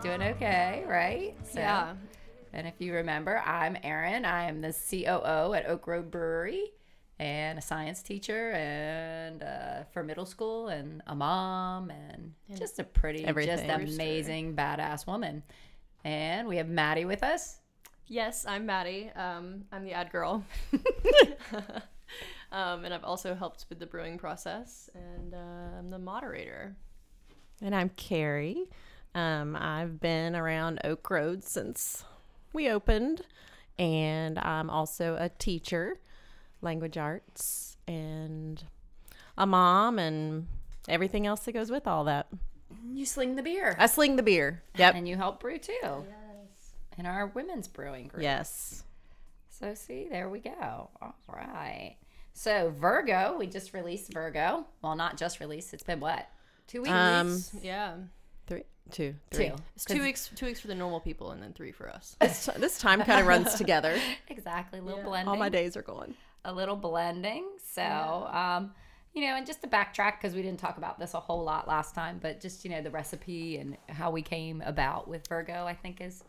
doing okay, right? So, Yeah. And if you remember, I'm Erin. I am the COO at Oak Road Brewery and a science teacher and uh, for middle school and a mom and just a pretty, just amazing, badass woman. And we have Maddie with us. Yes, I'm Maddie. Um, I'm the ad girl. um, and I've also helped with the brewing process, and uh, I'm the moderator. And I'm Carrie. Um, I've been around Oak Road since we opened, and I'm also a teacher, language arts, and a mom, and everything else that goes with all that. You sling the beer. I sling the beer. Yep. And you help brew too. Yes. In our women's brewing group. Yes. So see, there we go. All right. So Virgo, we just released Virgo. Well, not just released. It's been what? Two weeks. Um, Yeah, Three, two, three. Two. it's two weeks. Two weeks for the normal people, and then three for us. This, this time kind of runs together. Exactly. A little Yeah. blending. All my days are gone. A little blending. So, um, you know, and just to backtrack because we didn't talk about this a whole lot last time, but just you know the recipe and how we came about with Virgo, I think is,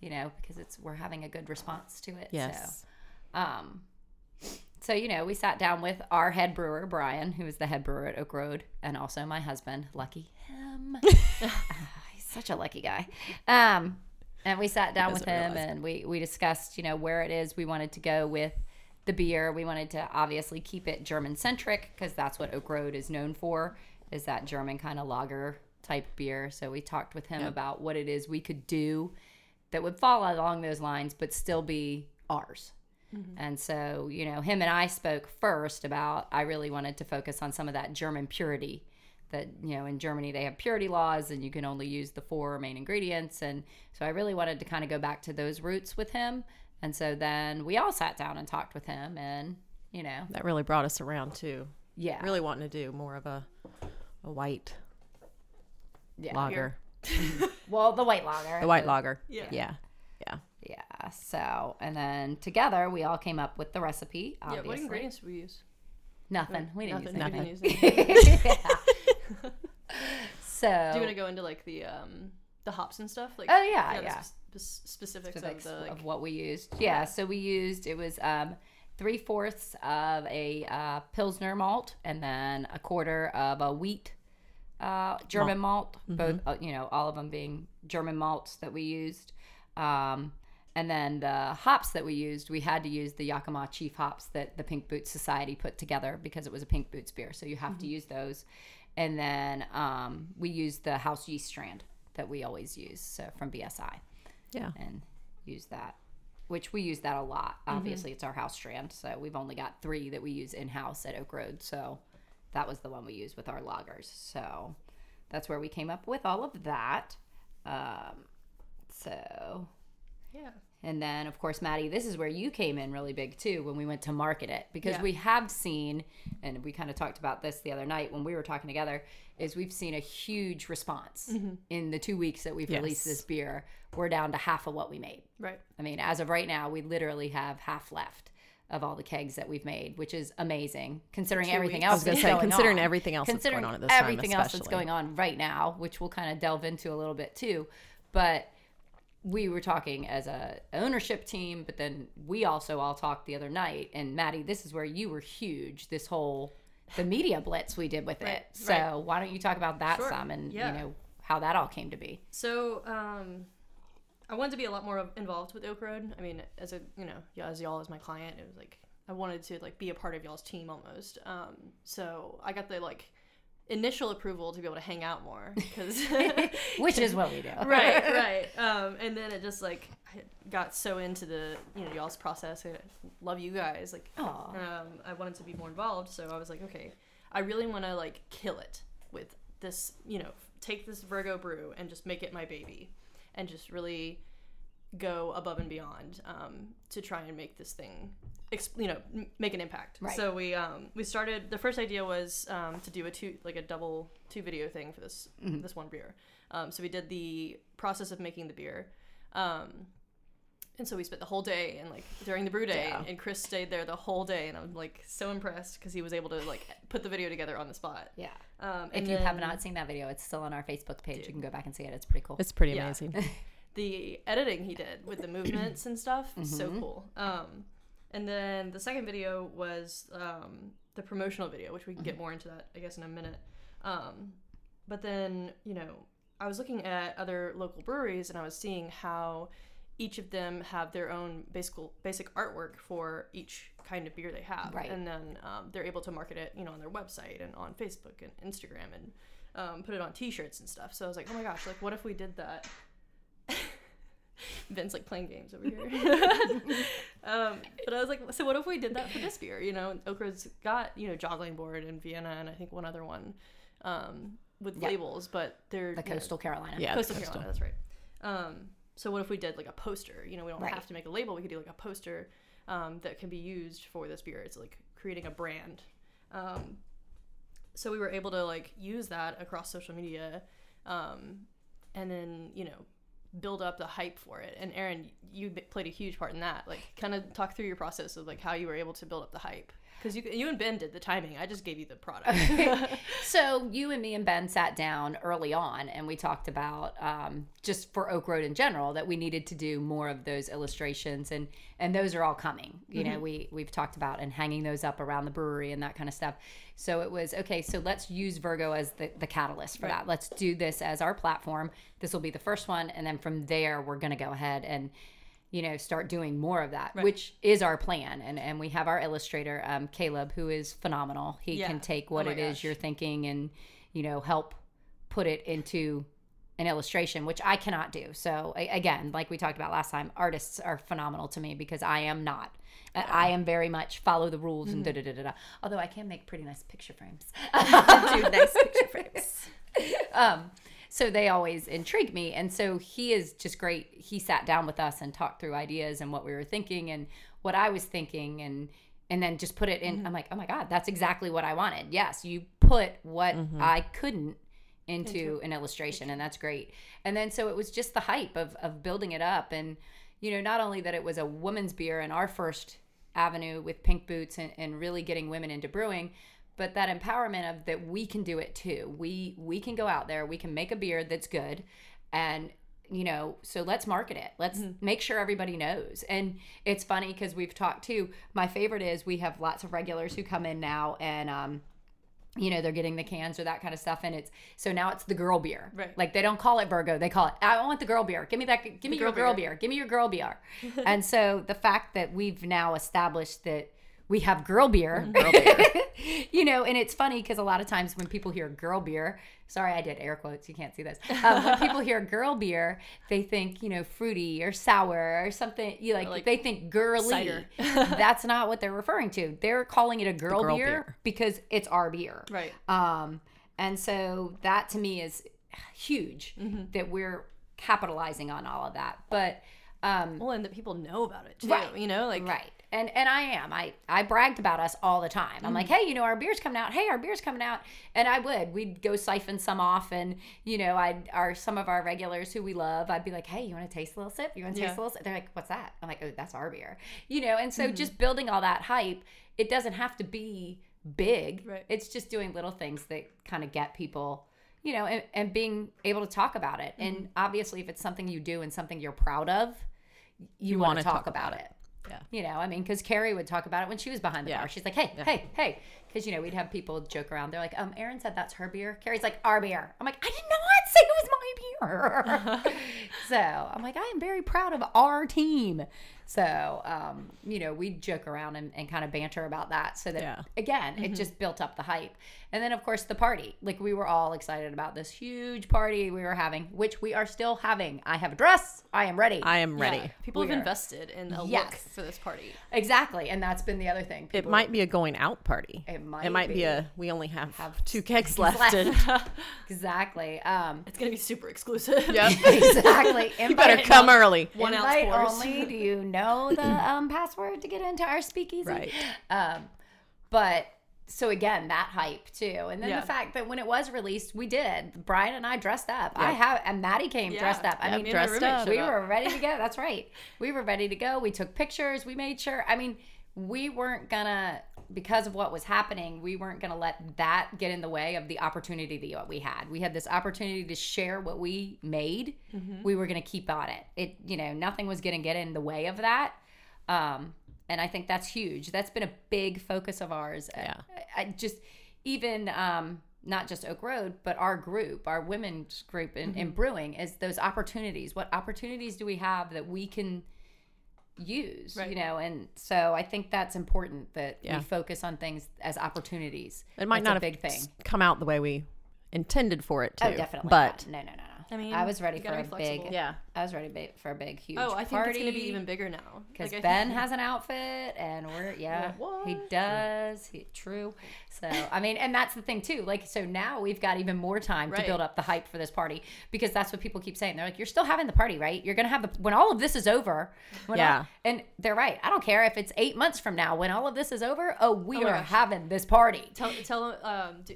you know, because it's we're having a good response to it. Yes. So, um, so you know, we sat down with our head brewer Brian, who is the head brewer at Oak Road, and also my husband. Lucky him. Ah, he's such a lucky guy. Um, and we sat down with him realize and we we discussed, you know, where it is we wanted to go with the beer. We wanted to obviously keep it German centric because that's what Oak Road is known for, is that German kind of lager type beer. So we talked with him about what it is we could do that would fall along those lines, but still be ours. And so, you know, him and I spoke first about I really wanted to focus on some of that German purity. That, you know, in Germany they have purity laws and you can only use the four main ingredients. And so I really wanted to kind of go back to those roots with him. And so then we all sat down and talked with him and, you know, That really brought us around too. yeah. Really wanting to do more of a a white yeah. lager. Well, the white lager. The white lager. Yeah. Yeah. Yeah. Yeah. So, and then together we all came up with the recipe. Yeah. Obviously. What ingredients do we use? Nothing. We didn't Nothing. use We anything. didn't use anything. Yeah. so. Do you want to go into like the um the hops and stuff? Like Oh, yeah, yeah. spe- spe- specifics, specifics of the like. of what we used. Yeah, so we used it was um, three fourths of a uh, pilsner malt and then a quarter of a wheat uh, German malt. Both uh, you know, all of them being German malts that we used. Um, and then the hops that we used, we had to use the Yakima Chief hops that the Pink Boots Society put together because it was a Pink Boots beer. So you have to use those. And then um, we use the house yeast strand that we always use, so from BSI Yeah. and use that which we use that a lot. Obviously it's our house strand so we've only got three that we use in-house at oak road so that was the one we used with our lagers. So that's where we came up with all of that. Um, so yeah. And then, of course, Maddie, this is where you came in really big too when we went to market it because Yeah. we have seen, and we kind of talked about this the other night when we were talking together, is we've seen a huge response mm-hmm. in the two weeks that we've released this beer. We're down to half of what we made. Right. I mean, as of right now, we literally have half left of all the kegs that we've made, which is amazing considering everything weeks. else I was gonna that's say, considering on. everything else that's going on at this time, everything else that's going on right now, which we'll kind of delve into a little bit too. But we were talking as a ownership team, but then we also all talked the other night. And Maddie, this is where you were huge. This whole the media blitz we did with it. So right. why don't you talk about that Sure, some and yeah. you know how that all came to be? So, um, I wanted to be a lot more involved with Oak Road. I mean, as a you know, yeah, as y'all as my client, it was like I wanted to like be a part of y'all's team almost. Um, so I got the like initial approval to be able to hang out more because Which is what we do. right, right. Um, and then it just like got so into the you know y'all's process. I love you guys. Like, um, I wanted to be more involved. So I was like, okay, I really want to like kill it with this. You know, take this Virgo brew and just make it my baby, and just really go above and beyond um, to try and make this thing ex- you know m- make an impact Right. so we um, we started the first idea was um, to do a two like a double two video thing for this this one beer um, so we did the process of making the beer um, and so we spent the whole day and like during the brew day Yeah. and chris stayed there the whole day and i'm like so impressed because he was able to like put the video together on the spot Yeah. um, If and you have not seen that video, it's still on our Facebook page. You can go back and see it. It's pretty cool. It's pretty Yeah. amazing. the editing he did with the movements and stuff so Mm-hmm. cool um, and then the second video was um, the promotional video which we can Mm-hmm. get more into that i guess in a minute um, but then you know i was looking at other local breweries and i was seeing how each of them have their own basic basic artwork for each kind of beer they have Right. and then um, they're able to market it you know on their website and on facebook and instagram and um, put it on t-shirts and stuff so i was like oh my gosh like what if we did that Vince like playing games over here. um, but I was like, so what if we did that for this beer? You know, Oak Road's got you know joggling board in Vienna and I think one other one um, with Yeah. labels, but they're The you know, Coastal Carolina. Yeah. Coastal Coastal. Carolina. That's right. Um, so what if we did like a poster? You know, we don't Right. have to make a label. We could do like a poster um, that can be used for this beer. It's like creating a brand. Um, so we were able to like use that across social media, um, and then you know build up the hype for it. And Erin, you played a huge part in that. Like, kind of talk through your process of like how you were able to build up the hype. Because you you and Ben did the timing. I just gave you the product. So you and me and Ben sat down early on, and we talked about um, just for Oak Road in general that we needed to do more of those illustrations, and and those are all coming. You know, we we've talked about and hanging those up around the brewery and that kind of stuff. So it was okay. So let's use Virgo as the the catalyst for Right. that. Let's do this as our platform. This will be the first one, and then from there we're going to go ahead and you know start doing more of that which is our plan and and we have our illustrator um, caleb who is phenomenal he Yeah. can take Oh what my it is gosh. you're thinking and you know help put it into an illustration which i cannot do so again like we talked about last time artists are phenomenal to me because i am not I- I am very much follow the rules and da Mm-hmm. da da da da. Although I can make pretty nice picture frames. Do nice picture frames. um, so they always intrigue me. And so he is just great. He sat down with us and talked through ideas and what we were thinking and what I was thinking and and then just put it in. Mm-hmm. I'm like, oh my God, that's exactly what I wanted. Yes, you put what mm-hmm. I couldn't into an illustration and that's great. And then so it was just the hype of of building it up and you know, not only that it was a woman's beer and our first avenue with pink boots and, and really getting women into brewing, but that empowerment of that we can do it too. We we can go out there, we can make a beer that's good and you know, so let's market it. Let's make sure everybody knows. And it's funny because we've talked too. My favorite is we have lots of regulars who come in now and um you know they're getting the cans or that kind of stuff and it's so now it's the girl beer Right. like they don't call it virgo they call it i want the girl beer give me that give me your girl girl beer. beer give me your girl beer and so the fact that we've now established that we have girl beer, Girl beer. you know, and it's funny because a lot of times when people hear girl beer, sorry, I did air quotes, you can't see this. Um, when people hear girl beer, they think, you know, fruity or sour or something. You like, like they think girly. That's not what they're referring to. They're calling it a girl, girl beer, beer. because it's our beer. right. Um, and so that to me is huge Mm-hmm. that we're capitalizing on all of that. But um, Well, and that people know about it too. Right. You know, like right and and i am. I i bragged about us all the time. I'm like mm. hey you know our beer's coming out. Hey our beer's coming out. And i would. We'd go siphon some off and you know i'd our some of our regulars who we love i'd be like hey you want to taste a little sip? You want to taste a little sip they're like what's that? I'm like oh that's our beer. You know and so mm-hmm. just building all that hype it doesn't have to be big. Right. it's just doing little things that kind of get people you know and, and being able to talk about it. And mm-hmm. obviously if it's something you do and something you're proud of you, want wanna to talk, talk about about it. Yeah. You know, I mean, because Carrie would talk about it when she was behind the Yeah. bar. She's like, hey, hey, hey. Because, you know, we'd have people joke around. They're like, um, Erin said that's her beer. Carrie's like, our beer. I'm like, I did not say it was my beer. so I'm like, I am very proud of our team. So, um, you know, we'd joke around and, and kind of banter about that. So that, Yeah. again, it just built up the hype. And then, of course, the party. Like, we were all excited about this huge party we were having, which we are still having. I have a dress. I am ready. I am ready. yeah, people We have are- invested in a look for this party. exactly. And that's been the other thing. It might be a going out party. It might It might be, be. a. We only have, Have two kegs left. left. and- Exactly. Um, It's gonna be super exclusive. Yep. exactly. you better Invite- come early. One ounce invite pours. only. Do you know the um, password to get into our speakeasy? Right. Um, but so again, that hype too, and then Yeah. the fact that when it was released, we did. Brian and I dressed up. I have, and Maddie came Yeah. dressed up. I Yeah, mean, Me dressed up. we up. were ready to go. That's right. We were ready to go. We took pictures. We made sure. I mean, we weren't gonna because of what was happening. We weren't gonna let that get in the way of the opportunity that we had. We had this opportunity to share what we made. Mm-hmm. We were gonna keep on it. It, you know, nothing was gonna get in the way of that. Um, and I think that's huge. That's been a big focus of ours. Yeah. I, just even um, not just Oak Road, but our group, our women's group in, Mm-hmm. in brewing, is those opportunities. What opportunities do we have that we can use? Right. You know, and so I think that's important that Yeah. we focus on things as opportunities. It might That's not a have big thing. come out the way we intended for it to. Oh, definitely. But not. no, no, no, no. I mean, I was ready for a flexible. big. yeah, I was ready ba- for a big, huge. Oh, I think party it's gonna be even bigger now. because Like, Ben think- has an outfit and we're yeah, What? he does he true so I mean and that's the thing too like so now we've got even more time to build up the hype for this party because that's what people keep saying they're like you're still having the party right you're gonna have the when all of this is over when all- Yeah. and they're right I don't care if it's eight months from now when all of this is over oh we Oh are gosh. having this party Tell tell um do,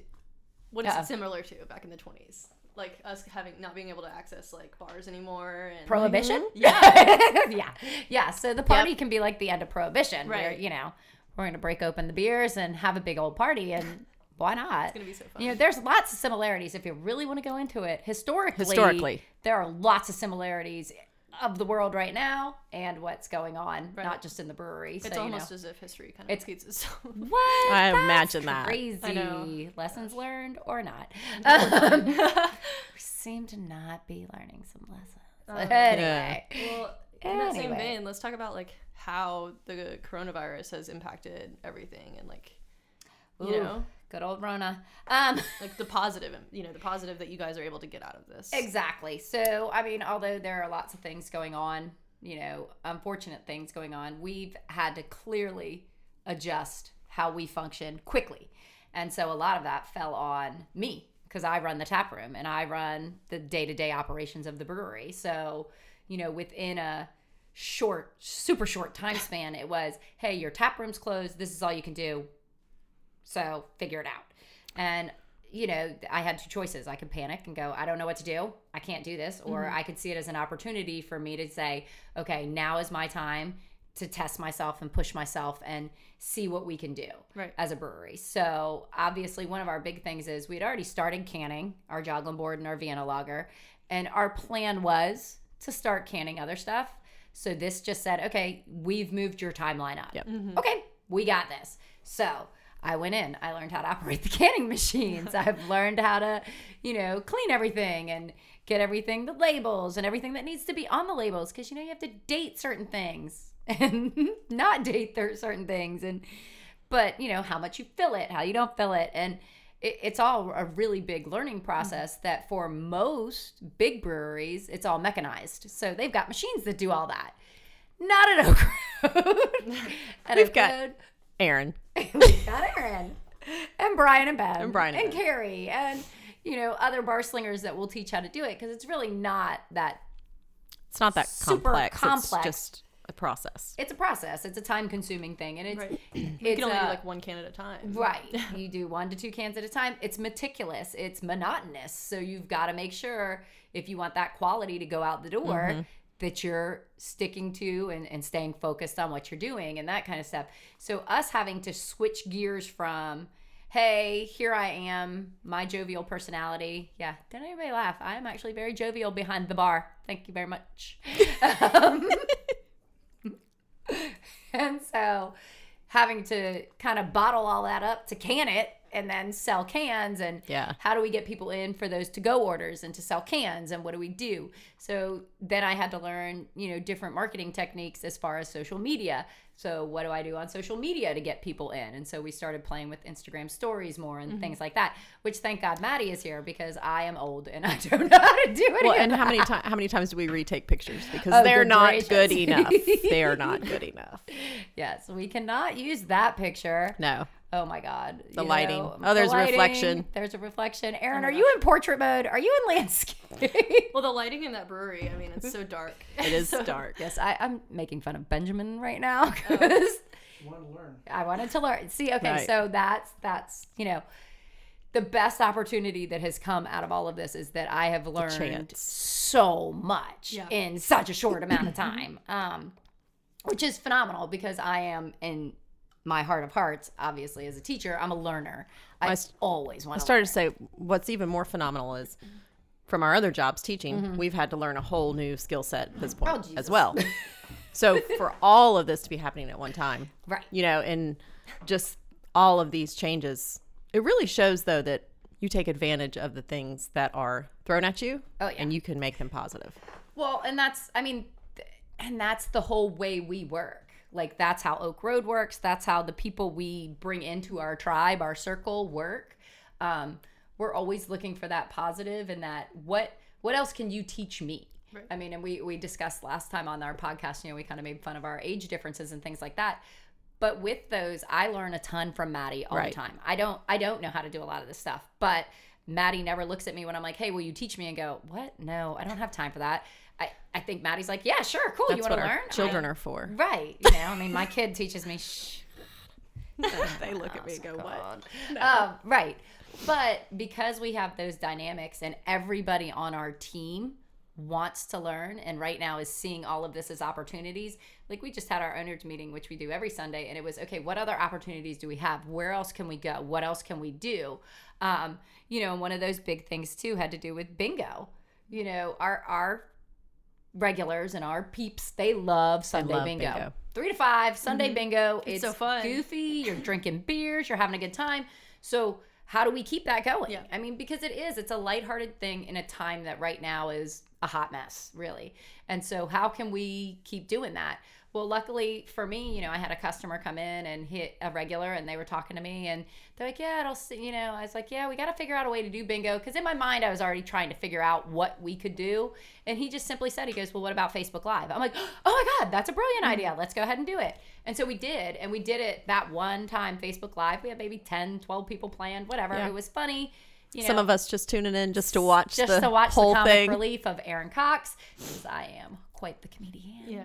what is Uh-oh. it similar to back in the twenties? Like us having not being able to access like bars anymore and prohibition Yeah. yeah yeah so the party can be like the end of prohibition where Right. you know we're gonna break open the beers and have a big old party and why not It's gonna be so fun. You know, there's lots of similarities if you really want to go into it. Historically, Historically. there are lots of similarities of the world right now and what's going on, Right. not just in the brewery. it's so, you almost know. as if history kind of It's- repeats itself. what I That's imagine that. crazy. I know. Lessons learned or not? Um, we seem to not be learning some lessons. anyway, well, in that same vein, let's talk about like how the coronavirus has impacted everything and like you Ooh, know good old Rona. Um, like the positive you know the positive that you guys are able to get out of this. Exactly. So, I mean, although there are lots of things going on, you know, unfortunate things going on, we've had to clearly adjust how we function quickly. And so a lot of that fell on me because I run the tap room and I run the day to day operations of the brewery. So, you know, within a short, super short time span, it was, hey, your tap room's closed. This is all you can do. So figure it out. And you know, I had two choices. I could panic and go, I don't know what to do. I can't do this. Or mm-hmm. I could see it as an opportunity for me to say, okay, now is my time to test myself and push myself and see what we can do Right. as a brewery. So obviously one of our big things is we'd already started canning our Joggling board and our Vienna lager. And our plan was to start canning other stuff. So this just said, okay, we've moved your timeline up. Yep. Okay, we got this. So I went in. I learned how to operate the canning machines. I've learned how to, you know, clean everything and get everything, the labels and everything that needs to be on the labels. Because, you know, you have to date certain things and not date certain things. And, but, you know, how much you fill it, how you don't fill it. And it, it's all a really big learning mm-hmm. process that for most big breweries, it's all mechanized. So they've got machines that do all that. Not at Oak Road. At We've Oak got- Road, Erin. we got Erin and Brian and Ben And Brian and and Ben. Carrie and you know other bar slingers that will teach how to do it because it's really not that It's not that Super complex. complex. It's just a process. it's a process it's a time consuming thing and it's Right. You it's can only do uh, like one can at a time. right you do one to two cans at a time it's meticulous it's monotonous so you've got to make sure if you want that quality to go out the door Mm-hmm. That you're sticking to and, and staying focused on what you're doing and that kind of stuff. So us having to switch gears from hey here i am my jovial personality. Yeah don't anybody laugh. I am actually very jovial behind the bar. Thank you very much. Um, and so having to kind of bottle all that up to can it and then sell cans and Yeah. how do we get people in for those to go orders and to sell cans and what do we do so then i had to learn you know different marketing techniques as far as social media so what do i do on social media to get people in and so we started playing with instagram stories more Mm-hmm. and things like that which thank god maddie is here because i am old and i don't know how to do it Well, and how many times? How many times do we retake pictures because Oh, they're not gracious. good enough. they are not good enough. yes we cannot use that picture No. Oh my God. The You lighting. know, Oh, there's the a reflection. There's a reflection. Erin, are you in portrait mode? Are you in landscape? Well, the lighting in that brewery, I mean, it's so dark. It is So- dark. yes, I, I'm making fun of Benjamin right now because You want to learn. I wanted to learn. See, okay, Right. so that's that's you know the best opportunity that has come out of all of this is that I have learned so much Yeah. in such a short amount of time. Um which is phenomenal because I am in my heart of hearts, obviously as a teacher, I'm a learner. I, I always want I to started to say what's even more phenomenal is from our other jobs teaching, we've had to learn a whole new skill set at this point Mm-hmm. Oh, as well. so for all of this to be happening at one time, Right. you know, and just all of these changes, it really shows though that you take advantage of the things that are thrown at you Oh, yeah. and you can make them positive. Well, and that's, I mean, th- and that's the whole way we work. Like, that's how Oak Road works. That's how the people we bring into our tribe, our circle, work. Um, we're always looking for that positive and that what what else can you teach me? Right. I mean, and we we discussed last time on our podcast, you know, we kind of made fun of our age differences and things like that. But with those, I learn a ton from Maddie all Right. the time. I don't I don't know how to do a lot of this stuff, but Maddie never looks at me when I'm like, "Hey, will you teach me?" and go, "What? No, I don't have time for that." I, I think Maddie's like, "Yeah, sure, cool. That's you want to learn?" children I- are for. right. You know, I mean, my kid teaches me. Shh. they look at me and go, "What?" Um, right. But because we have those dynamics and everybody on our team wants to learn and right now is seeing all of this as opportunities, like we just had our owners meeting, which we do every Sunday, and it was okay, what other opportunities do we have? Where else can we go? What else can we do? Um, you know, one of those big things too had to do with bingo. You know, our our regulars and our peeps, they love Sunday love bingo. bingo. Three to five, Sunday mm-hmm. bingo. It's, It's so fun. Goofy. You're drinking beers. You're having a good time. So how do we keep that going? Yeah. I mean, because it is. It's a lighthearted thing in a time that right now is a hot mess, really. And so how can we keep doing that? Well, luckily for me, you know, I had a customer come in and hit a regular, and they were talking to me, and they're like, "Yeah, it'll," see, you know, I was like, "Yeah, we got to figure out a way to do bingo," because in my mind, I was already trying to figure out what we could do, and he just simply said, "He goes, well, what about Facebook Live?" I'm like, "Oh my God, that's a brilliant mm-hmm. idea. Let's go ahead and do it." And so we did, and we did it that one time Facebook Live. We had maybe 10, 12 people planned, whatever. Yeah. It was funny. You know, Some of us just tuning in just to watch just the to watch whole the comic thing. relief of Erin Cox, because I am quite the comedian. Yeah.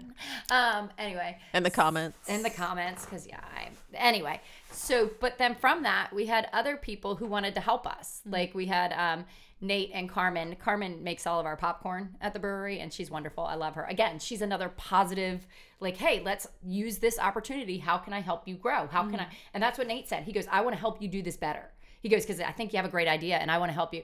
Um. Anyway, and the comments. in the comments because yeah I, anyway. So but then from that we had other people who wanted to help us. Like we had um nate and carmen. Carmen makes all of our popcorn at the brewery and she's wonderful. I love her. Again she's another positive like hey let's use this opportunity. How can i help you grow? How can i and that's what nate said. He goes i want to help you do this better. He goes because i think you have a great idea and i want to help you.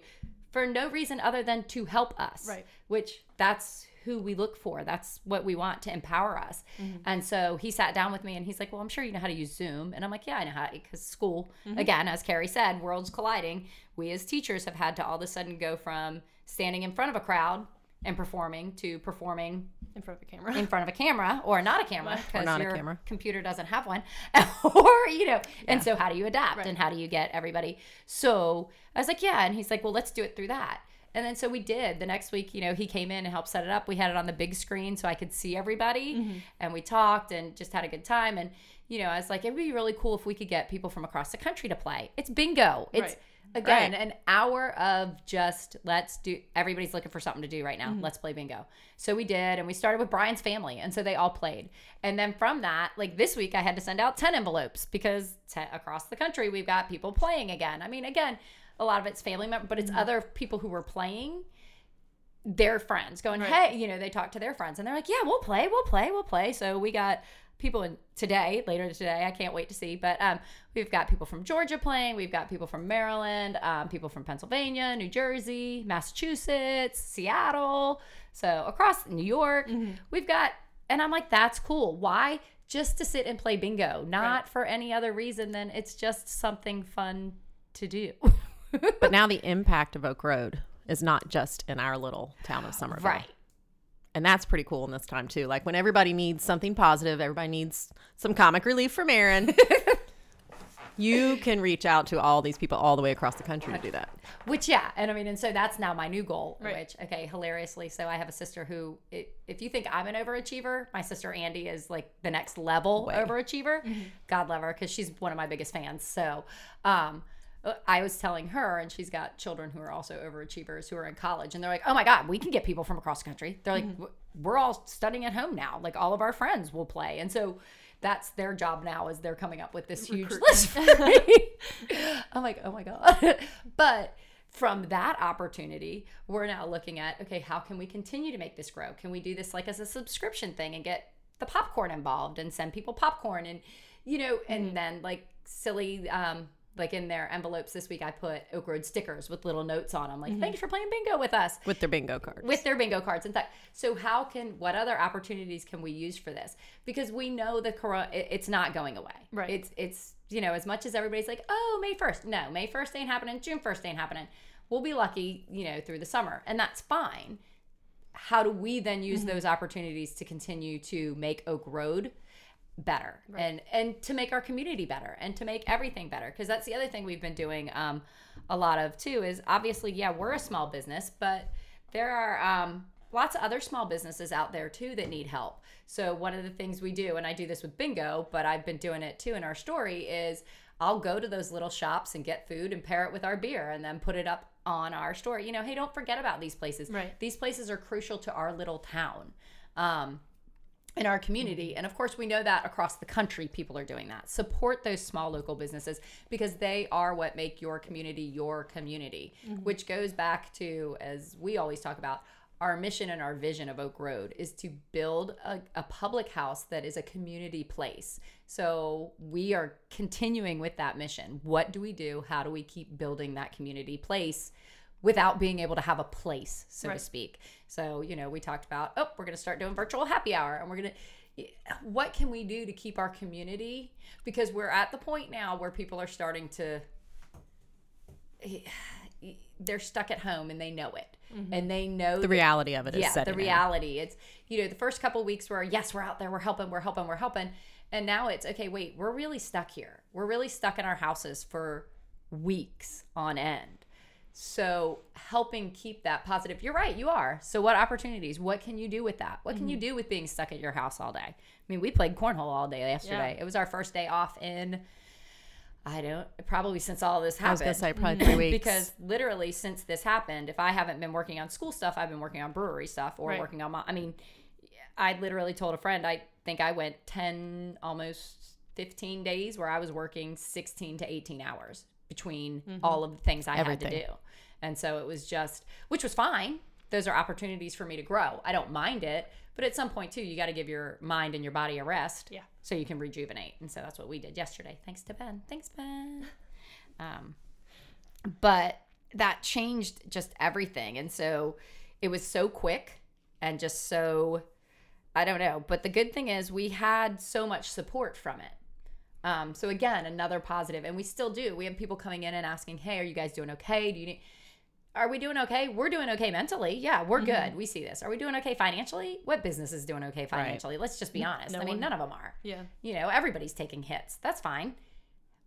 For no reason other than to help us. Right. which that's who we look for. That's what we want to empower us. Mm-hmm. And so he sat down with me and he's like, Well, I'm sure you know how to use Zoom. And I'm like, Yeah, I know how because school, mm-hmm. again, as Carrie said, worlds colliding. We as teachers have had to all of a sudden go from standing in front of a crowd and performing to performing in front of a camera. in front of a camera or not a camera because your camera. computer doesn't have one or you know and so how do you adapt and how do you get everybody so i was like yeah and he's like well let's do it through that and then so we did. The next week you know he came in and helped set it up. We had it on the big screen so i could see everybody Mm-hmm. and we talked and just had a good time. And you know i was like it would be really cool if we could get people from across the country to play. It's bingo. It's Right. again Right. an hour of just let's do everybody's looking for something to do right now. Mm-hmm. let's play bingo. So we did and we started with brian's family and so they all played. And then from that like this week i had to send out 10 envelopes because te- across the country we've got people playing again. I mean again a lot of it's family members, but Mm-hmm. it's other people who were playing their friends going Right. hey you know they talk to their friends and they're like yeah we'll play we'll play we'll play. So we got people in today later today i can't wait to see but um, we've got people from georgia playing we've got people from maryland um, people from pennsylvania new jersey massachusetts seattle so across new york. We've got and i'm like that's cool. Why just to sit and play bingo? Not for any other reason than it's just something fun to do but now the impact of Oak Road is not just in our little town of Summerville. right And that's pretty cool in this time too. Like when everybody needs something positive, everybody needs some comic relief from Erin. you can reach out to all these people all the way across the country to do that. Which yeah, and I mean, and so that's now my new goal. Right. Which okay, hilariously, so I have a sister who, if you think I'm an overachiever, my sister Andy is like the next level Way. overachiever. God love her because she's one of my biggest fans. So, um, I was telling her, and she's got children who are also overachievers who are in college, and they're like, "Oh my God, we can get people from across the country." They're like, "W- "We're all studying at home now. Like all of our friends will play," and so that's their job now is they're coming up with this huge list for me. I'm like, oh my god. but from that opportunity, we're now looking at okay, how can we continue to make this grow? Can we do this like as a subscription thing and get the popcorn involved and send people popcorn and you know, and then like silly um like in their envelopes this week I put Oak Road stickers with little notes on them like mm-hmm. thanks for playing bingo with us with their bingo cards. with their bingo cards and that. So how can what other opportunities can we use for this? Because we know the corona it's not going away. Right. It's it's you know as much as everybody's like oh May first no May first ain't happening June first ain't happening. We'll be lucky you know through the summer and that's fine. How do we then use mm-hmm. those opportunities to continue to make Oak Road? Better and and to make our community better and to make everything better. Because that's the other thing we've been doing um a lot of too is obviously yeah we're a small business but there are um lots of other small businesses out there too that need help. So one of the things we do and i do this with bingo but i've been doing it too in our story is i'll go to those little shops and get food and pair it with our beer and then put it up on our store. You know hey don't forget about these places. Right. these places are crucial to our little town. Um in our mm-hmm. community. And of course, we know that across the country, people are doing that. Support those small local businesses because they are what make your community your community, mm-hmm. which goes back to, as we always talk about, our mission and our vision of Oak Road is to build a, a public house that is a community place. So we are continuing with that mission. What do we do? How do we keep building that community place? Without being able to have a place, so to speak. So, you know, we talked about, oh, we're going to start doing virtual happy hour and we're going to, what can we do to keep our community? Because we're at the point now where people are starting to, they're stuck at home and they know it. Mm-hmm. And they know the that- reality of it yeah, the in. reality. It's you know the first couple weeks were yes, we're out there, we're helping, we're helping, we're helping, and now it's okay. Wait, we're really stuck here. We're really stuck in our houses for weeks on end. So helping keep that positive. You're right, you are. So what opportunities? What can you do with that? What can you mm-hmm. do with being stuck at your house all day? I mean, we played cornhole all day yesterday. It was our first day off in. I don't probably since all this I was happened gonna say probably three weeks because literally since this happened, if I haven't been working on school stuff, I've been working on brewery stuff or Right. working on my. I mean, I literally told a friend I think I went ten, almost fifteen days where I was working sixteen to eighteen hours between all of the things I had to do, and so it was just, which was fine. Those are opportunities for me to grow. I don't mind it, but at some point too, you got to give your mind and your body a rest, Yeah. so you can rejuvenate. And so that's what we did yesterday. Thanks to Ben. Thanks, Ben. Um, but that changed just everything and so it was so quick and just so i don't know but the good thing is we had so much support from it um, so again another positive and we still do. We have people coming in and asking hey are you guys doing okay? Do you need are we doing okay? We're doing okay mentally. Yeah we're good. We see this. Are we doing okay financially? What business is doing okay financially? Let's just be honest. No i mean one- none of them are. Yeah. you know everybody's taking hits. That's fine.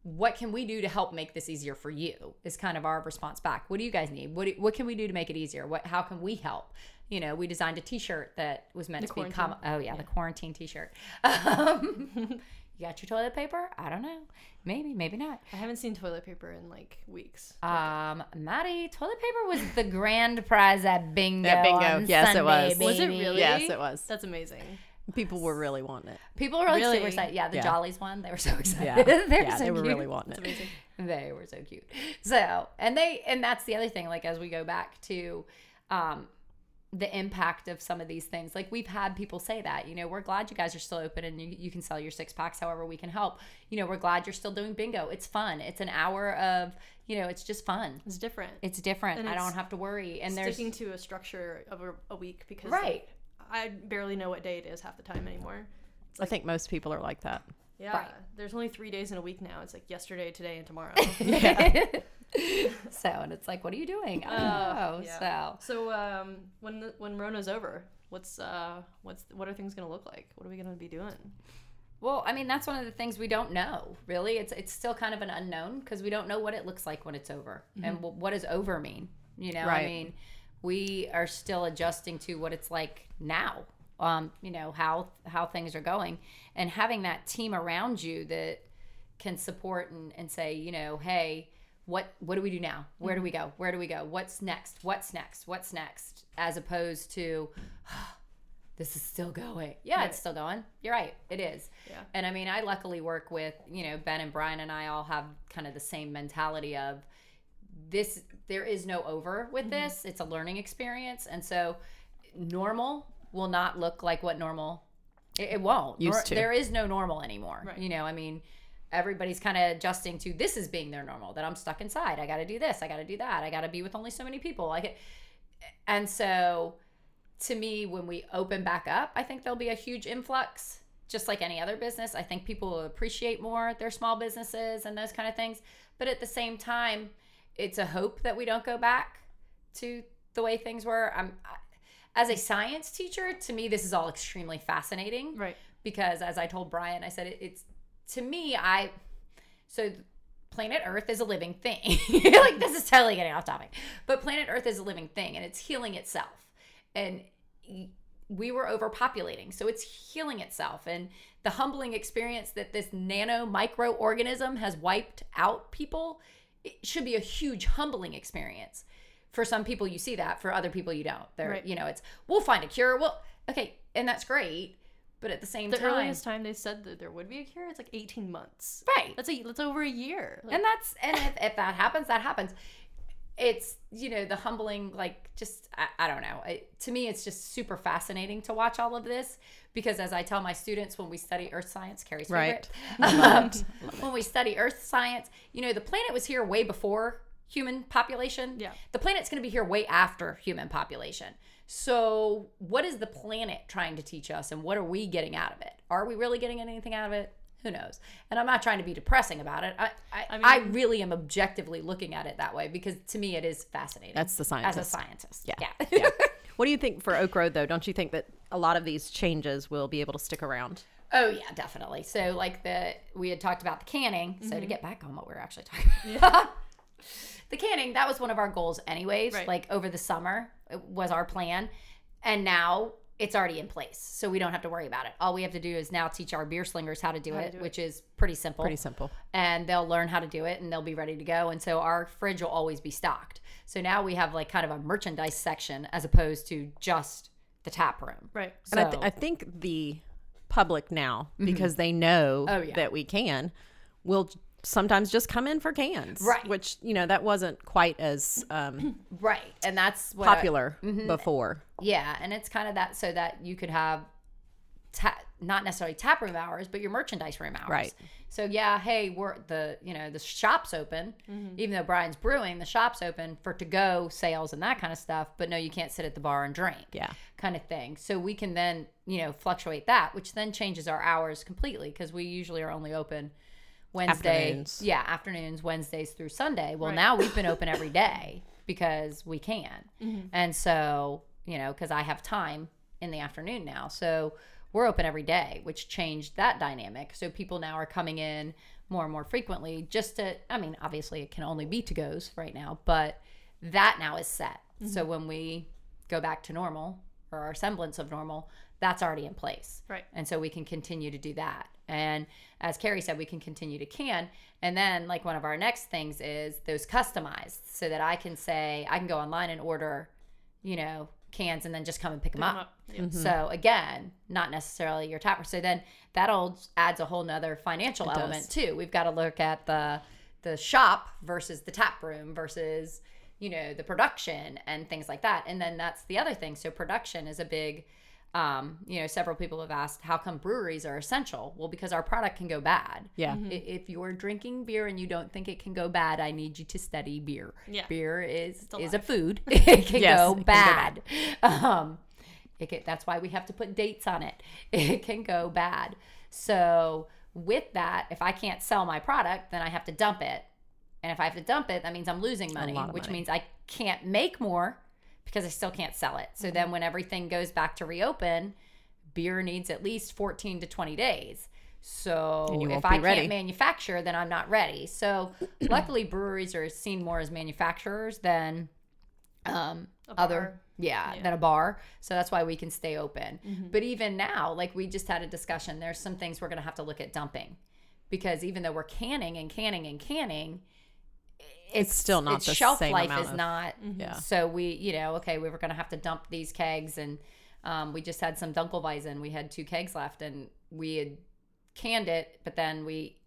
What can we do to help make this easier for you is kind of our response back. What do you guys need? What, do, what can we do to make it easier? What how can we help? You know we designed a t-shirt that was meant The to be com- oh yeah, the quarantine t-shirt. Um, you got your toilet paper i don't know maybe maybe not I haven't seen toilet paper in like weeks. um maddie toilet paper was the grand prize at bingo At bingo, on yes, it Sunday, was. Was it baby. really? Yes, it was. That's amazing. People were really wanting it. people were like super Really? excited yeah the Yeah. jollies one they were so excited Yeah, They're yeah, so they were really wanting it. Amazing. they were so cute so and they and that's the other thing like as we go back to um the impact of some of these things like we've had people say that you know we're glad you guys are still open and you, you can sell your six packs however we can help you know we're glad you're still doing bingo it's fun it's an hour of you know it's just fun It's different. it's different And i it's don't have to worry and there's sticking to a structure of a, a week because right I barely know what day it is half the time anymore. I think most people are like that. Yeah. Right. There's only three days in a week now. It's like yesterday, today, and tomorrow. so and it's like what are you doing i don't Uh, know yeah. so so um, when the, when Rona's over, what's uh what's what are things gonna look like? What are we gonna be doing? Well, I mean, that's one of the things we don't know. Really, it's it's still kind of an unknown because we don't know what it looks like when it's over, and wh- what does over mean. You know, I mean, we are still adjusting to what it's like now. Um, you know how how things are going, and having that team around you that can support and, and say, you know, hey, what what do we do now? Where do we go? Where do we go? What's next? What's next? What's next? As opposed to this is still going. Yeah, Right. it's still going. You're right. It is. Yeah. And I mean, I luckily work with, you know, Ben and Brian and I all have kind of the same mentality of this there is no over with Mm-hmm. this. It's a learning experience. And so normal will not look like what normal it, it won't. Used to. There is no normal anymore. Right. You know, I mean, everybody's kind of adjusting to this is being their normal that I'm stuck inside. I got to do this, I got to do that. I got to be with only so many people. Like it and so to me when we open back up, I think there'll be a huge influx just like any other business. I think people will appreciate more their small businesses and those kind of things. But at the same time, it's a hope that we don't go back to the way things were. I'm as a science teacher, to me this is all extremely fascinating Right. because as I told Brian, I said it, it's to me I so planet Earth is a living thing. like this is totally getting off topic, but planet Earth is a living thing and it's healing itself, and we were overpopulating, so it's healing itself. And the humbling experience that this nano microorganism has wiped out people, it should be a huge humbling experience. For some people, you see that. For other people, you don't. They're, Right. you know, it's we'll find a cure. Well, okay, and that's great. But at the same The time, the earliest time they said that there would be a cure, it's like 18 months. right? That's a that's over a year. Like, and that's and if, if that happens that happens it's you know the humbling like just i, I don't know I, to me it's just super fascinating to watch all of this because as i tell my students when we study earth science carrie's Right. favorite um, when we study earth science you know the planet was here way before human population Yeah. the planet's going to be here way after human population so what is the planet trying to teach us and what are we getting out of it are we really getting anything out of it who knows and i'm not trying to be depressing about it i i, I I, really am objectively looking at it that way because to me it is fascinating That's the scientist. as a scientist. scientist Yeah. yeah, yeah. What do you think for Oak Road though? Don't you think that a lot of these changes will be able to stick around? oh yeah definitely so like the we had talked about the canning so Mm-hmm. to get back on what we are actually talking about the canning that was one of our goals anyways Right. like over the summer it was our plan and now it's already in place so we don't have to worry about it all we have to do is now teach our beer slingers how to do, How to it, do it. which is pretty simple Pretty simple. and they'll learn how to do it and they'll be ready to go and so our fridge will always be stocked so now we have like kind of a merchandise section as opposed to just the tap room right. so And I, th- I think the public now, mm-hmm. because they know Oh, yeah. that we can, will sometimes just come in for cans. Right. Which, you know, that wasn't quite as um, right and that's what I- popular before. Yeah, and it's kind of that so that you could have ta- not necessarily tap room hours, but your merchandise room hours. Right. So yeah, hey, we're the you know the shop's open, even though Brian's brewing, the shop's open for to go sales and that kind of stuff. But no, you can't sit at the bar and drink. Yeah. Kind of thing. So we can then you know fluctuate that, which then changes our hours completely because we usually are only open. Wednesday, Afternoons. yeah, afternoons, Wednesdays through Sunday. Well, Right. now we've been open every day because we can. Mm-hmm. And so, you know, because I have time in the afternoon now. So we're open every day, which changed that dynamic. So people now are coming in more and more frequently just to, I mean, obviously it can only be to goes right now, but that now is set. So mm-hmm. when we go back to normal or our semblance of normal, that's already in place. Right. And so we can continue to do that. And as Carrie said, we can continue to can. And then, like, one of our next things is those customized so that I can say, I can go online and order, you know, cans and then just come and pick them up. up. Yeah. Mm-hmm. So, again, not necessarily your tapper. So then that'll adds a whole nother financial It does. element too. We've got to look at the the shop versus the tap room versus you know the production and things like that and then that's the other thing so production is a big um, you know several people have asked how come breweries are essential. Well because our product can go bad. Yeah. Mm-hmm. If you're drinking beer and you don't think it can go bad i need you to study beer. Yeah. beer is is a food. It can Yes, go it can go bad. um it can, that's why we have to put dates on it. It can go bad. So with that if i can't sell my product then i have to dump it. And if i have to dump it that means i'm losing money which money. means i can't make more because i still can't sell it so Mm-hmm. then when everything goes back to reopen beer needs at least 14 to 20 days so if i ready. can't manufacture then i'm not ready so luckily breweries are seen more as manufacturers than um other yeah, Yeah. than a bar so that's why we can stay open Mm-hmm. but even now like we just had a discussion there's some things we're going to have to look at dumping because even though we're canning and canning and canning it's, still not its the shelf same life is of- not mm-hmm. Yeah. so we you know okay we were going to have to dump these kegs and Um, we just had some Dunkelweizen. We had two kegs left, and we had canned it. But then we,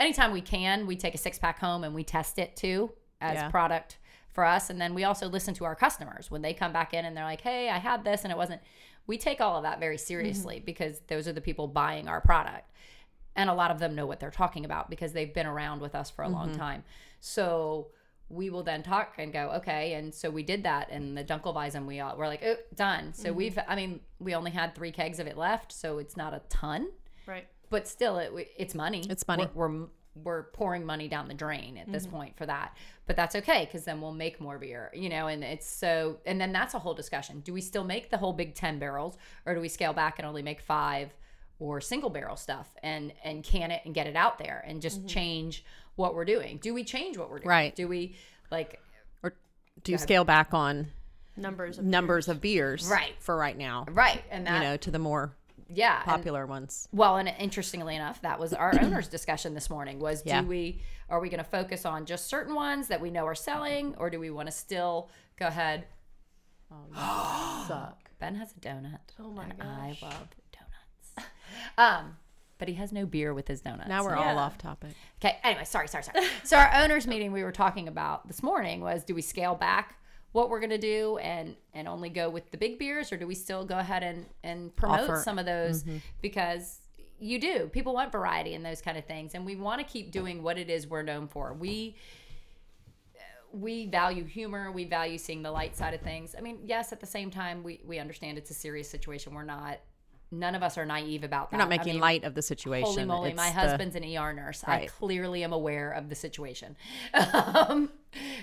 anytime we can, we take a six pack home and we test it too as Yeah. product for us. And then we also listen to our customers when they come back in and they're like, "Hey, I had this and it wasn't." We take all of that very mm-hmm. seriously because those are the people buying our product and a lot of them know what they're talking about because they've been around with us for a long mm-hmm. time. So we will then talk and go, okay. And so we did that, and the Dunkelweizen, we all, we're like, oh, done. So mm-hmm. we've, I mean, we only had three kegs of it left, so it's not a ton, Right. but still, it, it's money. It's money. We're, we're we're pouring money down the drain at this mm-hmm. point for that, but that's okay because then we'll make more beer, you know. And it's so, and then that's a whole discussion. Do we still make the whole big ten barrels, or do we scale back and only make five? or single barrel stuff and and can it and get it out there and just mm-hmm. change what we're doing. Do we change what we're doing? Right. Do we like Or do you scale back on Numbers of numbers of beers Right. for right now? right and that You know, to the more yeah and- popular ones. well and interestingly enough that was our owners discussion this morning was Yeah. do we are we going to focus on just certain ones that we know are selling or do we want to still go ahead oh Suck. Ben has a donut. Oh my and gosh. I love donuts. um, but he has no beer with his donuts. Now we're all off topic. Okay. Anyway, sorry, sorry, sorry. so our owners meeting we were talking about this morning was: do we scale back what we're gonna do and and only go with the big beers, or do we still go ahead and and promote Offer. some of those mm-hmm. because you do people want variety and those kind of things, and we want to keep doing what it is we're known for. We we value humor. We value seeing the light side of things. I mean, yes, at the same time, we, we understand it's a serious situation. We're not, none of us are naive about that. We're not I making mean, light of the situation. Holy moly, It's my the- husband's an ER nurse. I clearly am aware of the situation um,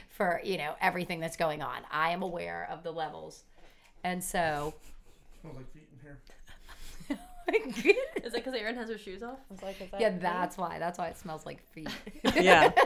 for, you know, everything that's going on. I am aware of the levels. And so, Smells like feet in here. Is it because Erin has her shoes off? yeah, that's why. That's why it smells like feet. yeah.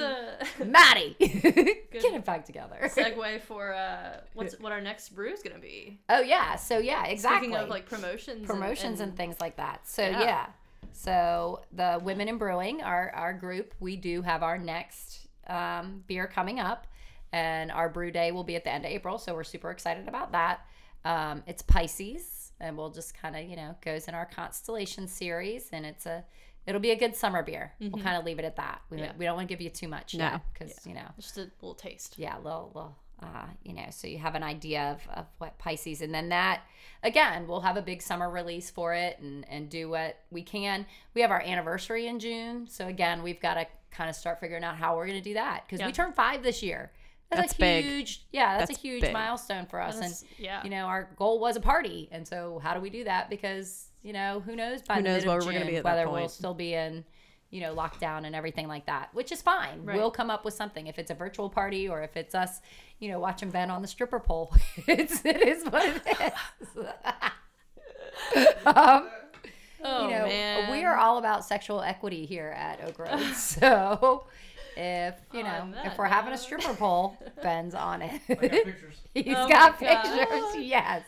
Well, this is a Maddie, get it back together. segue for uh, what's what our next brew is gonna be. Oh, yeah. So, yeah, exactly. Speaking of like promotions, and- promotions and, and, things like that. So Yeah. yeah. So the Women in Brewing, our our group, we do have our next um, beer coming up, and our brew day will be at the end of April. So we're super excited about that. Um, it's Pisces, and we'll just kind of you know goes in our constellation series, and it's a it'll be a good summer beer. We'll kind of leave it at that. We, Yeah. we don't want to give you too much No. because you know just a little taste. yeah, little, little, uh, you know, so you have an idea of, of what Pisces, and then that again, we'll have a big summer release for it and and do what we can. We have our anniversary in June, so again, we've got to kind of start figuring out how we're going to do that because Yeah. we turned five this year. That's, That's a big. huge, yeah, that's, That's a huge big. milestone for us, That's- and yeah. you know, our goal was a party, and so how do we do that? Because you know, who knows by Who knows mid where of we're gonna be at that whether we'll still be in you know lockdown and everything like that which is fine Right. we'll come up with something if it's a virtual party or if it's us you know watching ben on the stripper pole it's it is what it is um, Oh you know man, we are all about sexual equity here at oak road so if you know On if we're having a stripper pole ben's on it I got pictures. He's Oh got my gosh. pictures. Yes.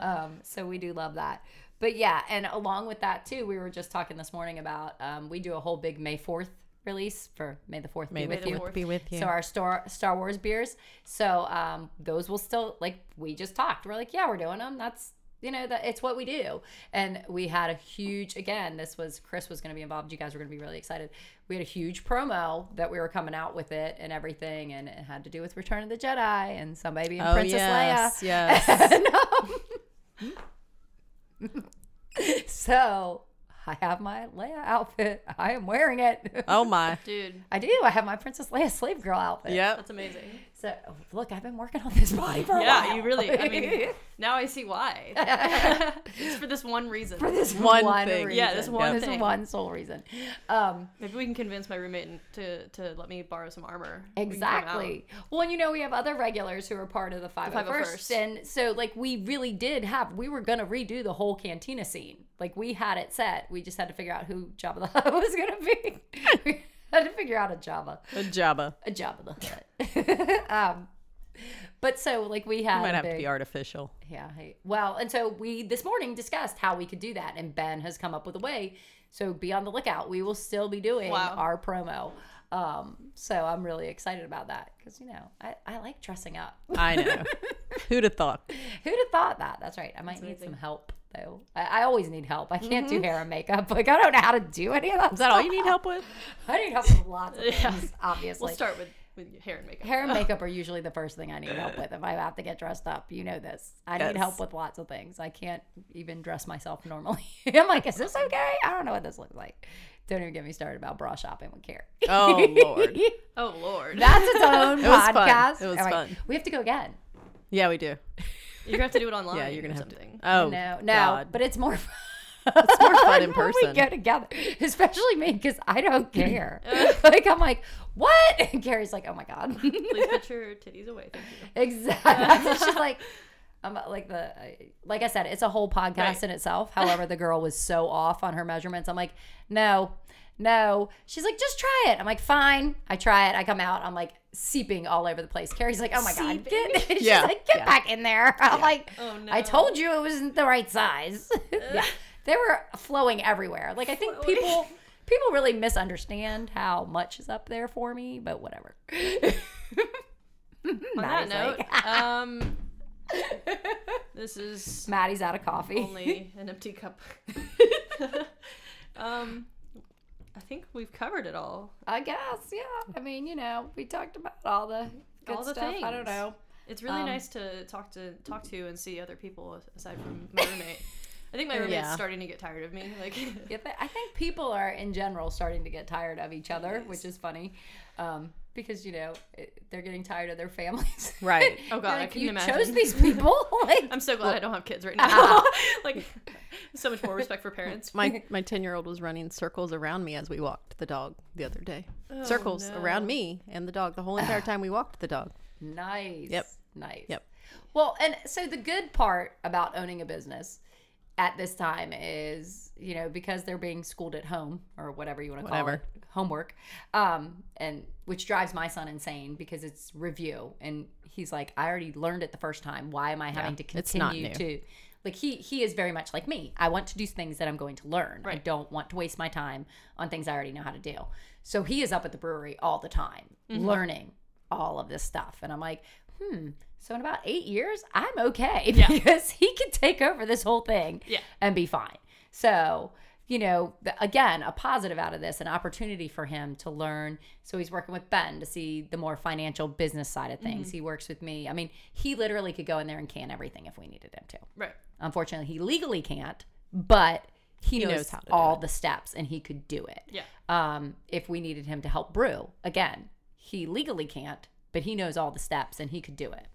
Um, so we do love that. But yeah, and along with that too, we were just talking this morning about um, we do a whole big May Fourth release for May the Fourth May be the with you. fourth be with you. So our Star Star Wars beers. So um, those will still like we just talked. We're like, yeah, we're doing them. That's you know that it's what we do. And we had a huge again. This was Chris was going to be involved. You guys were going to be really excited. We had a huge promo that we were coming out with it and everything, and it had to do with Return of the Jedi and somebody being oh Princess yes, Leia. yes. And, um, so I have my Leia outfit. I am wearing it. oh my. dude, I do. I have my Princess Leia slave girl outfit. Yep. that's amazing. So look, I've been working on this body for a Yeah, while. you really. I mean, now I see why. it's for this one reason. for this One one, thing. reason. Yeah, this one this thing. one sole reason. Um, Maybe we can convince my roommate to to let me borrow some armor. We can come out. exactly. Well, and you know, we have other regulars who are part of the 501st. 501st. And so, like, we really did have, we were going to redo the whole cantina scene. Like, we had it set. We just had to figure out who Jabba the Hutt was going to be. had to figure out a Jabba. A Jabba. A Jabba the Hutt. um, but so, like, we had. Might a have to be artificial. Yeah. Hey. Well, and so we this morning discussed how we could do that, and Ben has come up with a way. So be on the lookout. We will still be doing Wow. our promo. Um, so I'm really excited about that because you know I, I like dressing up. I know. Who'd have thought? Who'd have thought that? That's right. I might need some help though. I, I always need help. I can't Mm-hmm. do hair and makeup. Like I don't know how to do any of that. Is that all you need help with? I need help with lots of Yeah. things. Obviously, We'll start with, with hair and makeup. hair and makeup are usually the first thing I need help with if I have to get dressed up. You know this. I need help with lots of things. I can't even dress myself normally. I'm like, is this okay? I don't know what this looks like. Don't even get me started about bra shopping with Carrie. Oh, Lord. Oh Lord. That's its own It was fun. podcast. It was fun. We have to go again. Yeah, we do. You're gonna have to do it online. Yeah, you're gonna or have to. something. Oh no, no, God. but it's more fun. it's more fun in when person. We go together, especially me, because I don't care. like I'm like, what? And Carrie's like, oh my god. Please put your titties away. Thank you. exactly. She's like, I'm uh, like the like I said, it's a whole podcast Right. in itself. However, the girl was so off on her measurements. I'm like, no, no. She's like, just try it. I'm like, fine. I try it. I come out. I'm like seeping all over the place. Carrie's like, oh my god, get. She's Yeah, like, get yeah. back in there. I'm like, Oh no. I told you it wasn't the right size. yeah, they were flowing everywhere. Like I think Flowing. people people really misunderstand how much is up there for me, but whatever. On that note, like- um, this is Maddie's out of coffee. only an empty cup. um, I think we've covered it all. I guess, yeah. I mean, you know, we talked about all the good All the stuff. I don't know. It's really Um, nice to talk to talk to and see other people aside from my roommate. I think my roommate's Yeah. starting to get tired of me. Like, I think people are in general starting to get tired of each other, Yes. which is funny, um, because you know it, they're getting tired of their families. Right. Oh, God, They're I can you imagine." chose these people. like, I'm so glad I don't have kids right now. like, so much more respect for parents. My my ten year old was running circles around me as we walked the dog the other day. Oh, circles no. around me and the dog the whole entire time we walked the dog. Nice. Yep. Nice. Yep. Well, and so the good part about owning a business at this time is, you know, because they're being schooled at home or whatever you want to call Whatever. it, homework, um, and which drives my son insane because it's review, and he's like, I already learned it the first time. Why am I having to it's not continue new. to? Like he he is very much like me. I want to do things that I'm going to learn. I don't want to waste my time on things I already know how to do. So he is up at the brewery all the time, Mm-hmm. learning all of this stuff. And I'm like, hmm. So in about eight years, I'm okay Yeah. because he can take over this whole thing Yeah. and be fine. So, you know, again, a positive out of this, an opportunity for him to learn. So he's working with Ben to see the more financial business side of Mm-hmm. things. He works with me. I mean, he literally could go in there and can everything if we needed him to. Right. Unfortunately, he legally can't, but he, knows, knows how to all the steps and he could do it. Yeah. Um, if we needed him to help brew, again, he legally can't, but he knows all the steps and he could do it.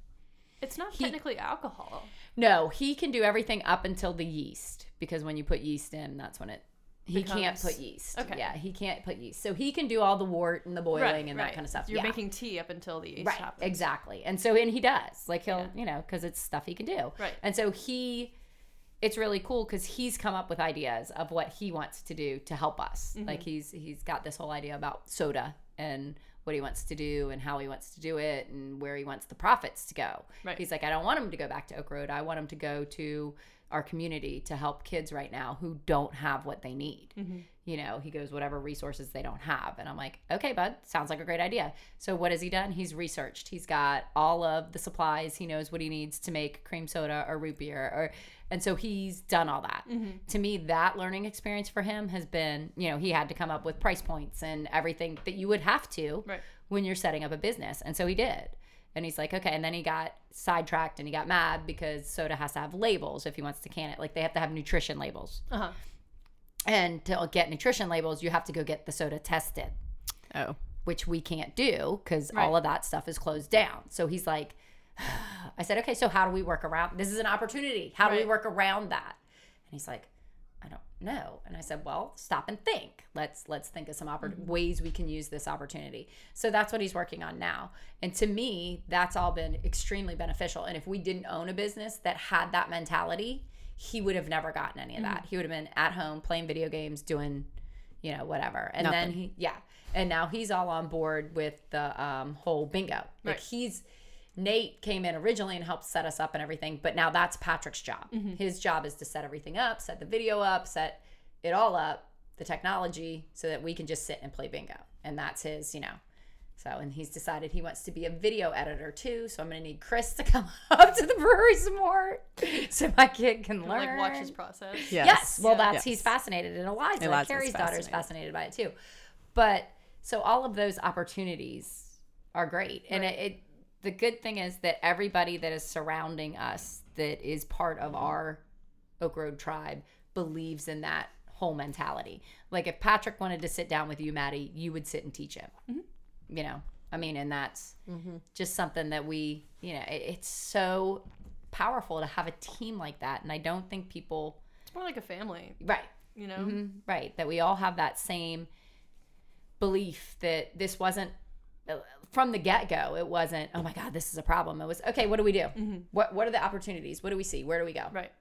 It's not technically alcohol. No, he can do everything up until the yeast because when you put yeast in, that's when it. He can't put yeast. Okay. Yeah, he can't put yeast. So he can do all the wort and the boiling and that kind of stuff. You're yeah. making tea up until the yeast right. happens. Exactly. And so and he does. Like he'll, Yeah. you know, because it's stuff he can do. Right. And so he it's really cool because he's come up with ideas of what he wants to do to help us. Mm-hmm. Like he's he's got this whole idea about soda and what he wants to do and how he wants to do it and where he wants the profits to go. Right. He's like, I don't want him to go back to Oak Road. I want him to go to our community to help kids right now who don't have what they need. Mm-hmm. You know, he goes, whatever resources they don't have. And I'm like, okay, bud, sounds like a great idea. So what has he done? He's researched. He's got all of the supplies. He knows what he needs to make cream soda or root beer or and so he's done all that. To me, that learning experience for him has been, you know, he had to come up with price points and everything that you would have to Right. when you're setting up a business. And so he did. And he's like, okay. And then he got sidetracked and he got mad because soda has to have labels if he wants to can it. Like they have to have nutrition labels. Uh huh. And to get nutrition labels, you have to go get the soda tested, Oh. which we can't do because Right. all of that stuff is closed down. So he's like, I said, okay, so how do we work around? This is an opportunity. How do we work around that? And he's like, I don't know. And I said, well, stop and think. Let's let's think of some oppor- mm-hmm. ways we can use this opportunity. So that's what he's working on now. And to me, that's all been extremely beneficial. And if we didn't own a business that had that mentality, he would have never gotten any of that. He would have been at home playing video games, doing, you know, whatever. And then he, yeah. And now he's all on board with the um, whole bingo. Like Right. he's Nate came in originally and helped set us up and everything, but now that's Patrick's job. His job is to set everything up, set the video up, set it all up, the technology, so that we can just sit and play bingo. and that's his, you know. So, and he's decided he wants to be a video editor too. So I'm going to need Chris to come up to the brewery some more, so my kid can learn. Like watch his process. Yes. Yes. Well, Yeah. that's Yes. he's fascinated, and Eliza, Eliza's Carrie's daughter, is fascinated. fascinated by it too. But so all of those opportunities are great, and it, it the good thing is that everybody that is surrounding us that is part of mm-hmm. our Oak Road tribe believes in that whole mentality. Like if Patrick wanted to sit down with you, Maddie, you would sit and teach him. Mm-hmm. You know, I mean, and that's mm-hmm. just something that we, you know, it, it's so powerful to have a team like that, and I don't think people, It's more like a family, right, you know. Mhm, right, that we all have that same belief that this wasn't uh, from the get go. It wasn't, oh my God, this is a problem. It was okay. What do we do? Mm-hmm. What What are the opportunities? What do we see? Where do we go? Right.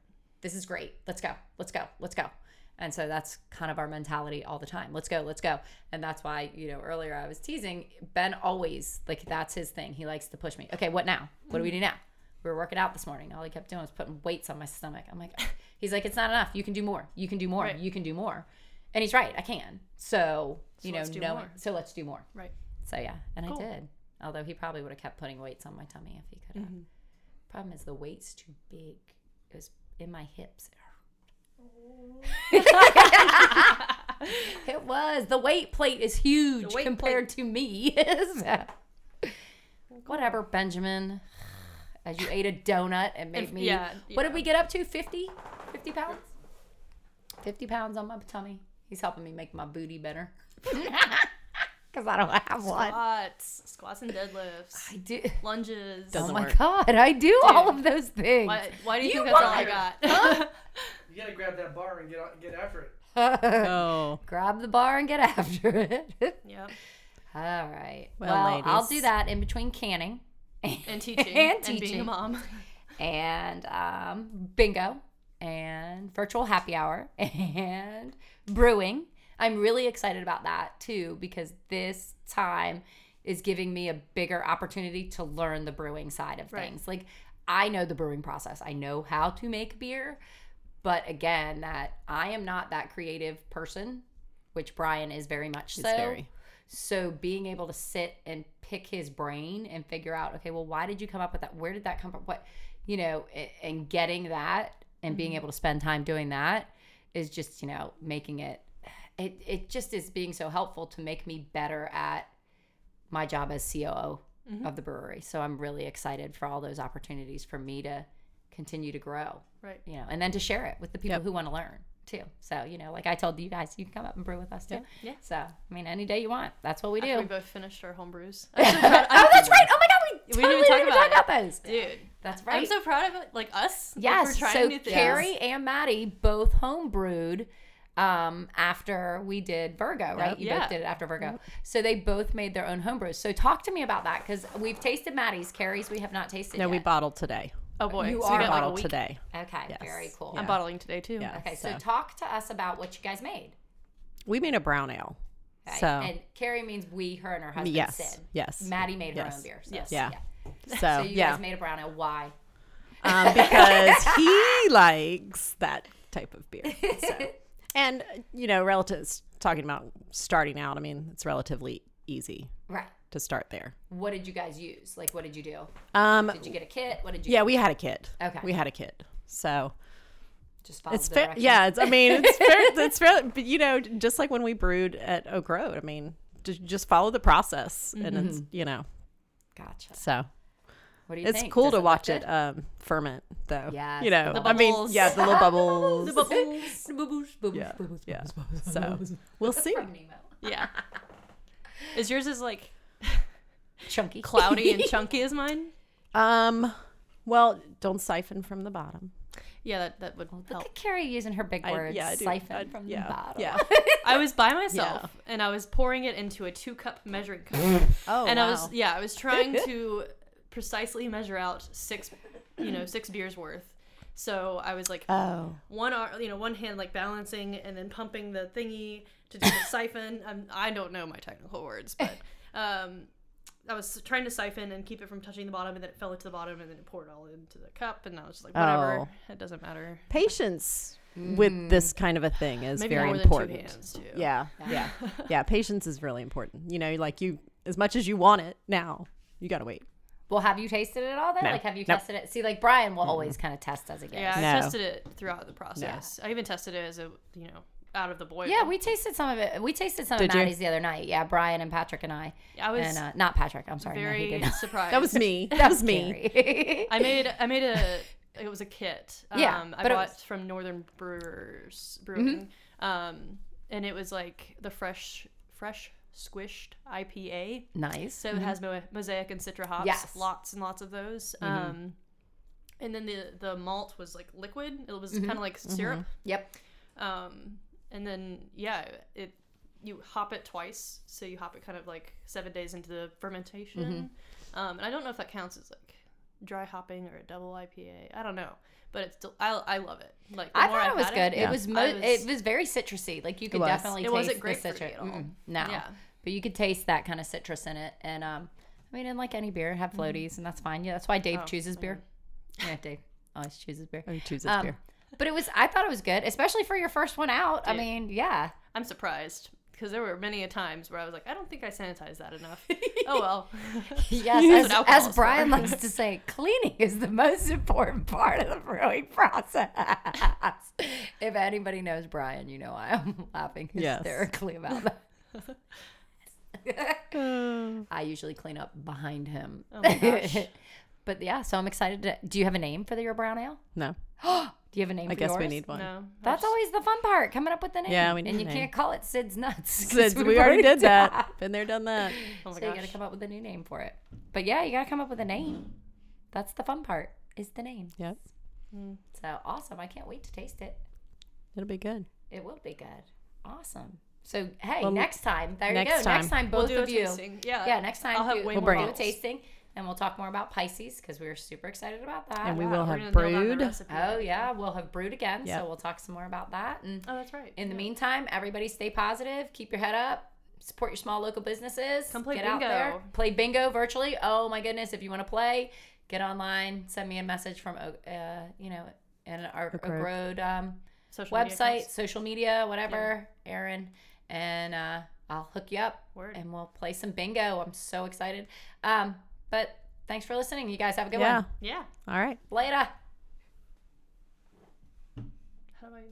this is great. Let's go. Let's go. Let's go. And so that's kind of our mentality all the time. Let's go. Let's go. And that's why, you know, earlier I was teasing Ben always like that's his thing. He likes to push me. Okay, what now? What do we do now? We were working out this morning. All he kept doing was putting weights on my stomach. I'm like, he's like, it's not enough. You can do more. You can do more. Right. You can do more. And he's right. I can. So, you So know, let's do knowing, more. so let's do more. Right. So yeah, and Cool. I did. Although he probably would have kept putting weights on my tummy if he could have. Mm-hmm. Problem is the weight's too big. It was in my hips. it was. The weight plate is huge compared to me. Whatever, Benjamin. As you ate a donut and made If- me. yeah, What did we get up to? 50? 50 pounds? 50 pounds on my tummy. He's helping me make my booty better. Because I don't have one. Squats, squats and deadlifts, I do. lunges. Oh Doesn't my work. god, I do all of those things. Why, why do you, You think that's all I liar. got? You gotta grab that bar and get get after it. Oh. Grab the bar and get after it. yeah. all right. Well, Well, I'll do that in between canning And teaching. And and being a mom. and um, bingo and virtual happy hour and brewing. I'm really excited about that too because this time is giving me a bigger opportunity to learn the brewing side of Right. things. Like I know the brewing process. I know how to make beer, but again, that I am not that creative person, which Brian is very much so. very. So being able to sit and pick his brain and figure out, okay, well, why did you come up with that? Where did that come from? What, you know, and getting that and being mm-hmm. able to spend time doing that is just, you know, making it, it, it just is being so helpful to make me better at my job as COO mm-hmm. of the brewery. So I'm really excited for all those opportunities for me to continue to grow, Right. you know, and then to share it with the people Yep. who want to learn too. So, you know, like I told you guys, you can come up and brew with us too. Yeah. So, I mean, any day you want. That's what we do. After we both finished our home brews. oh, that's right. Oh my god, we, We didn't even talk about talk about those. Dude. That's right. I'm so proud of it. Like us. like, yes. we're trying So. Carrie and Maddie both home brewed um, after we did Virgo, right? You Yeah. both did it after Virgo. So they both made their own home brews. So talk to me about that because we've tasted Maddie's. Carrie's we have not tasted No, yet. we bottled today. Oh boy. You so are we like Bottled today. Okay, Yes. very cool. I'm bottling today too. Yeah. Okay, so So- talk to us about what you guys made. We made a brown ale. Okay? So and Carrie means we, her, and her husband yes, Sid. yes, Maddie made her own beer. So, Yes. Yeah. So, so, you yeah, guys made a brown ale. Why? um, because he likes that type of beer. So. And you know, relative talking about starting out. I mean, it's relatively easy Right. to start there. What did you guys use? Like, what did you do? Um, Did you get a kit? What did you? yeah, we had a kid. Okay. we had a kid. So just follow it's the fair. Yeah, it's. I mean, it's fair. It's fair. But you know, just like when we brewed at Oak Road. I mean, just just follow the process, and it's Mm-hmm. you know. Gotcha. So What do you it's think? cool Does to look watch good? it um, ferment, though. Yes, you know. the I mean, yeah, the little bubbles. The bubbles. The bubbles, bubbles, Yeah, bubbles, yeah. bubbles, So we'll see. Yeah. Is yours as like Chunky, cloudy and chunky as mine? Um, well, don't siphon from the bottom. Yeah, that, that would Look help. at Carrie using her big I- words. yeah, I do. Siphon I- from yeah, the bottom. Yeah. I was by myself and I was pouring it into a two cup measuring cup. Oh, and I was yeah, I was trying to precisely measure out six you know, six beers worth. So I was like Oh. one ar- you know, one hand like balancing and then pumping the thingy to do the siphon. Um, I don't know my technical words, but um I was trying to siphon and keep it from touching the bottom, and then it fell into the bottom, and then it poured all into the cup, and I was just like, whatever, Oh. it doesn't matter. Patience with this kind of a thing is Maybe very more important. than two hands too. Yeah, yeah, yeah. Patience is really important. You know, like you, as much as you want it now, you gotta wait. Well, have you tasted it all then? No. Like, have you Nope. tested it? See, like Brian will always kind of test as it goes. Yeah, I No. tested it throughout the process. I even tested it as a you know out of the boil. Yeah, we tasted some of it. We tasted some Did of you? Maddie's the other night. Yeah, Brian and Patrick and I. I was and uh, not Patrick. I'm sorry. very did not. surprised. That was me. That was me. I made I made a it was a kit. Um, Yeah, I but it bought was- from Northern Brewers Brewing, um, and it was like the fresh fresh squished IPA. nice. So it has mo- mosaic and citra hops. Yes. lots and lots of those. Um, and then the the malt was like liquid. It was kind of like syrup. Yep. Um, and then yeah, it you hop it twice, so you hop it kind of like seven days into the fermentation. Um, and I don't know if that counts as like dry hopping or a double IPA. I don't know, but it's still I I love it. Like I thought it was good. It, Yeah. was, mo- was- it was very citrusy. Like you could was. definitely It taste wasn't the grapefruity citrus. at all. Mm-mm, no. Yeah. But you could taste that kind of citrus in it. And um I mean, and like any beer, have floaties, and that's fine. Yeah, that's why Dave Oh, chooses beer. Yeah, Dave always chooses beer. Oh, you choose this Um, beer. but it was. I thought it was good, especially for your first one out. I mean, yeah. I'm surprised because there were many a times where I was like, I don't think I sanitized that enough. oh well. Yes, as, as Brian likes to say, cleaning is the most important part of the brewing process. if anybody knows Brian, you know I am laughing Yes. hysterically about that. I usually clean up behind him. Oh my gosh. But yeah, so I'm excited to. Do you have a name for the, your brown ale? No, Do you have a name I for guess we need one. No. I That's just- always the fun part, coming up with the name. Yeah, we and need you name. can't call it Sid's Nuts. Sid, we've we already did done that. Been there, done that. Oh my so you got to come up with a new name for it. But yeah, you got to come up with a name. That's the fun part. Is the name. Yep, hmm. So awesome! I can't wait to taste it. it'll be good. It will be good. Awesome. So hey, Well, next time there next you go. time. Next time, We'll both do a of you. tasting. Yeah. Yeah, next time I'll have do, way we'll more do a tasting, and we'll talk more about Pisces because we're super excited about that. And we Yeah, will we're have gonna nail down the brewed. Oh yeah, we'll have brewed again, Yep. so we'll talk some more about that. And Oh, that's right. in the Yeah. meantime, everybody stay positive, keep your head up, support your small local businesses. Come play get out bingo. there, play bingo virtually. Oh my goodness, if you want to play, get online, send me a message from Oak- uh, you know, in our Oak Oak Road. Road um, Social website, accounts. social media, whatever, Erin, and uh, I'll hook you up Word. and we'll play some bingo. I'm so excited. Um, but thanks for listening. You guys have a good Yeah. one. Yeah. All right. Later. How do I?